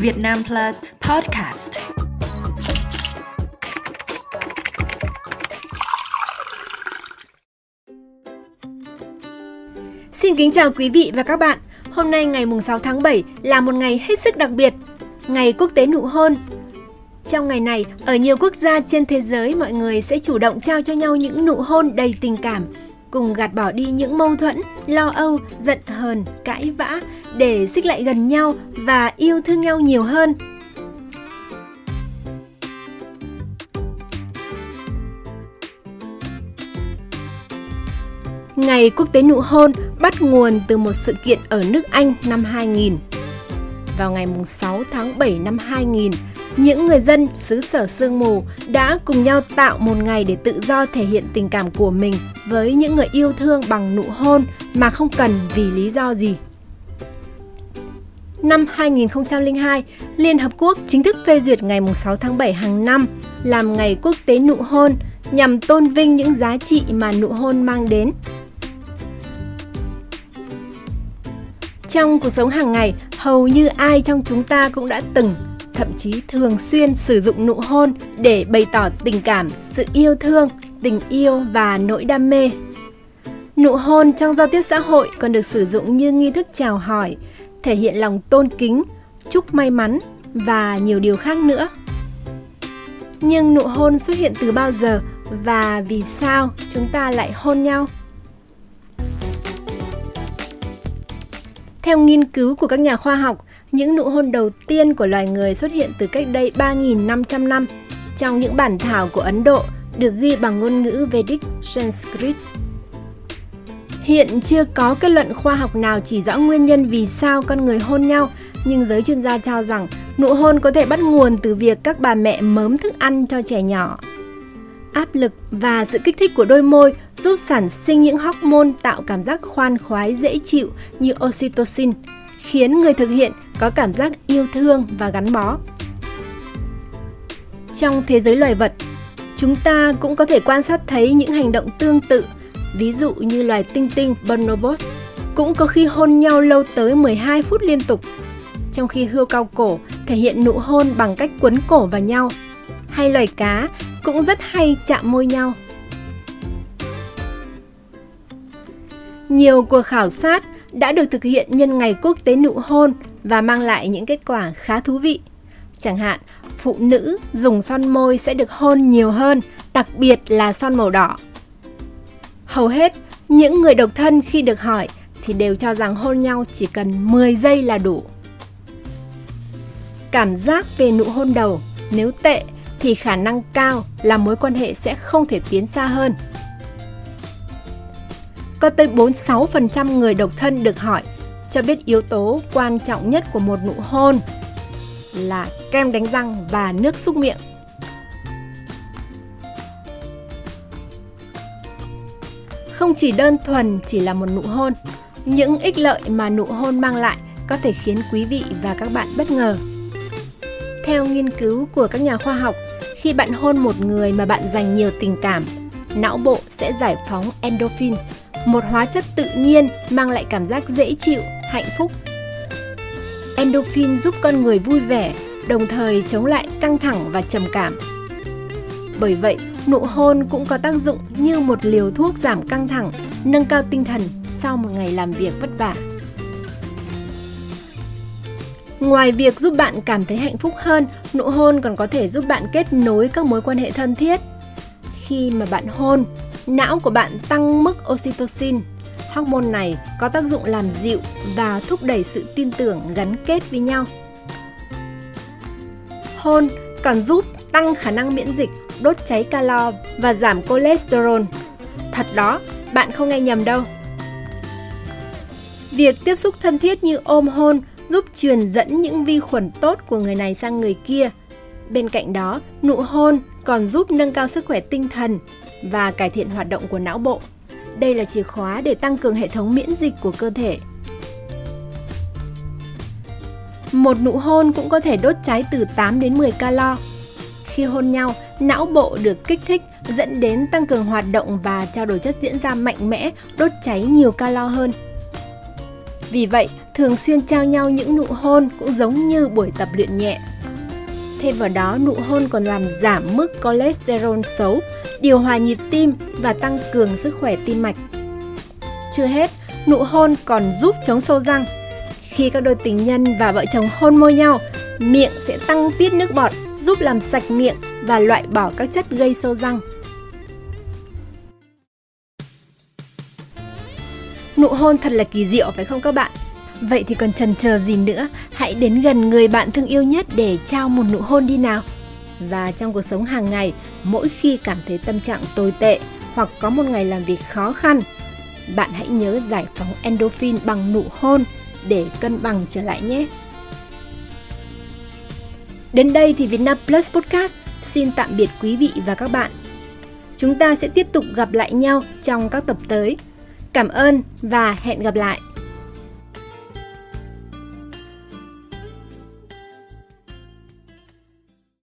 Việt Nam Plus Podcast. Xin kính chào quý vị và các bạn. Hôm nay ngày 6 tháng 7 là một ngày hết sức đặc biệt, ngày quốc tế nụ hôn. Trong ngày này, ở nhiều quốc gia trên thế giới mọi người sẽ chủ động trao cho nhau những nụ hôn đầy tình cảm, cùng gạt bỏ đi những mâu thuẫn, lo âu, giận hờn, cãi vã để xích lại gần nhau và yêu thương nhau nhiều hơn. Ngày quốc tế nụ hôn bắt nguồn từ một sự kiện ở nước Anh năm 2000. Vào ngày 6 tháng 7 năm 2000, những người dân xứ sở sương mù đã cùng nhau tạo một ngày để tự do thể hiện tình cảm của mình với những người yêu thương bằng nụ hôn mà không cần vì lý do gì. Năm 2002, Liên Hợp Quốc chính thức phê duyệt ngày 6 tháng 7 hàng năm làm ngày quốc tế nụ hôn nhằm tôn vinh những giá trị mà nụ hôn mang đến. Trong cuộc sống hàng ngày, hầu như ai trong chúng ta cũng đã từng thậm chí thường xuyên sử dụng nụ hôn để bày tỏ tình cảm, sự yêu thương, tình yêu và nỗi đam mê. Nụ hôn trong giao tiếp xã hội còn được sử dụng như nghi thức chào hỏi, thể hiện lòng tôn kính, chúc may mắn và nhiều điều khác nữa. Nhưng nụ hôn xuất hiện từ bao giờ và vì sao chúng ta lại hôn nhau? Theo nghiên cứu của các nhà khoa học, những nụ hôn đầu tiên của loài người xuất hiện từ cách đây 3.500 năm trong những bản thảo của Ấn Độ được ghi bằng ngôn ngữ Vedic Sanskrit. Hiện chưa có kết luận khoa học nào chỉ rõ nguyên nhân vì sao con người hôn nhau, nhưng giới chuyên gia cho rằng nụ hôn có thể bắt nguồn từ việc các bà mẹ mớm thức ăn cho trẻ nhỏ. Áp lực và sự kích thích của đôi môi giúp sản sinh những hormone tạo cảm giác khoan khoái dễ chịu như oxytocin, khiến người thực hiện có cảm giác yêu thương và gắn bó. Trong thế giới loài vật, chúng ta cũng có thể quan sát thấy những hành động tương tự, ví dụ như loài tinh tinh bonobos cũng có khi hôn nhau lâu tới 12 phút liên tục, trong khi hươu cao cổ thể hiện nụ hôn bằng cách quấn cổ vào nhau, hay loài cá cũng rất hay chạm môi nhau. Nhiều cuộc khảo sát đã được thực hiện nhân ngày quốc tế nụ hôn và mang lại những kết quả khá thú vị. Chẳng hạn, phụ nữ dùng son môi sẽ được hôn nhiều hơn, đặc biệt là son màu đỏ. Hầu hết, những người độc thân khi được hỏi thì đều cho rằng hôn nhau chỉ cần 10 giây là đủ. Cảm giác về nụ hôn đầu nếu tệ thì khả năng cao là mối quan hệ sẽ không thể tiến xa hơn. Có tới 46% người độc thân được hỏi cho biết yếu tố quan trọng nhất của một nụ hôn là kem đánh răng và nước súc miệng. Không chỉ đơn thuần chỉ là một nụ hôn, những ích lợi mà nụ hôn mang lại có thể khiến quý vị và các bạn bất ngờ. Theo nghiên cứu của các nhà khoa học, khi bạn hôn một người mà bạn dành nhiều tình cảm, não bộ sẽ giải phóng endorphin, một hóa chất tự nhiên mang lại cảm giác dễ chịu, hạnh phúc. Endorphin giúp con người vui vẻ, đồng thời chống lại căng thẳng và trầm cảm. Bởi vậy, nụ hôn cũng có tác dụng như một liều thuốc giảm căng thẳng, nâng cao tinh thần sau một ngày làm việc vất vả. Ngoài việc giúp bạn cảm thấy hạnh phúc hơn, nụ hôn còn có thể giúp bạn kết nối các mối quan hệ thân thiết. Khi mà bạn hôn, não của bạn tăng mức oxytocin. Hormone này có tác dụng làm dịu và thúc đẩy sự tin tưởng gắn kết với nhau. Hôn còn giúp tăng khả năng miễn dịch, đốt cháy calo và giảm cholesterol. Thật đó, bạn không nghe nhầm đâu. Việc tiếp xúc thân thiết như ôm hôn giúp truyền dẫn những vi khuẩn tốt của người này sang người kia. Bên cạnh đó, nụ hôn còn giúp nâng cao sức khỏe tinh thần và cải thiện hoạt động của não bộ. Đây là chìa khóa để tăng cường hệ thống miễn dịch của cơ thể. Một nụ hôn cũng có thể đốt cháy từ 8 đến 10 calo. Khi hôn nhau, não bộ được kích thích dẫn đến tăng cường hoạt động và trao đổi chất diễn ra mạnh mẽ, đốt cháy nhiều calo hơn. Vì vậy, thường xuyên trao nhau những nụ hôn cũng giống như buổi tập luyện nhẹ. Thêm vào đó, nụ hôn còn làm giảm mức cholesterol xấu, điều hòa nhịp tim và tăng cường sức khỏe tim mạch. Chưa hết, nụ hôn còn giúp chống sâu răng. Khi các đôi tình nhân và vợ chồng hôn môi nhau, miệng sẽ tăng tiết nước bọt, giúp làm sạch miệng và loại bỏ các chất gây sâu răng. Nụ hôn thật là kỳ diệu phải không các bạn? Vậy thì còn chần chờ gì nữa, hãy đến gần người bạn thương yêu nhất để trao một nụ hôn đi nào. Và trong cuộc sống hàng ngày, mỗi khi cảm thấy tâm trạng tồi tệ hoặc có một ngày làm việc khó khăn, bạn hãy nhớ giải phóng endorphin bằng nụ hôn để cân bằng trở lại nhé. Đến đây thì Vietnam Plus Podcast xin tạm biệt quý vị và các bạn. Chúng ta sẽ tiếp tục gặp lại nhau trong các tập tới. Cảm ơn và hẹn gặp lại.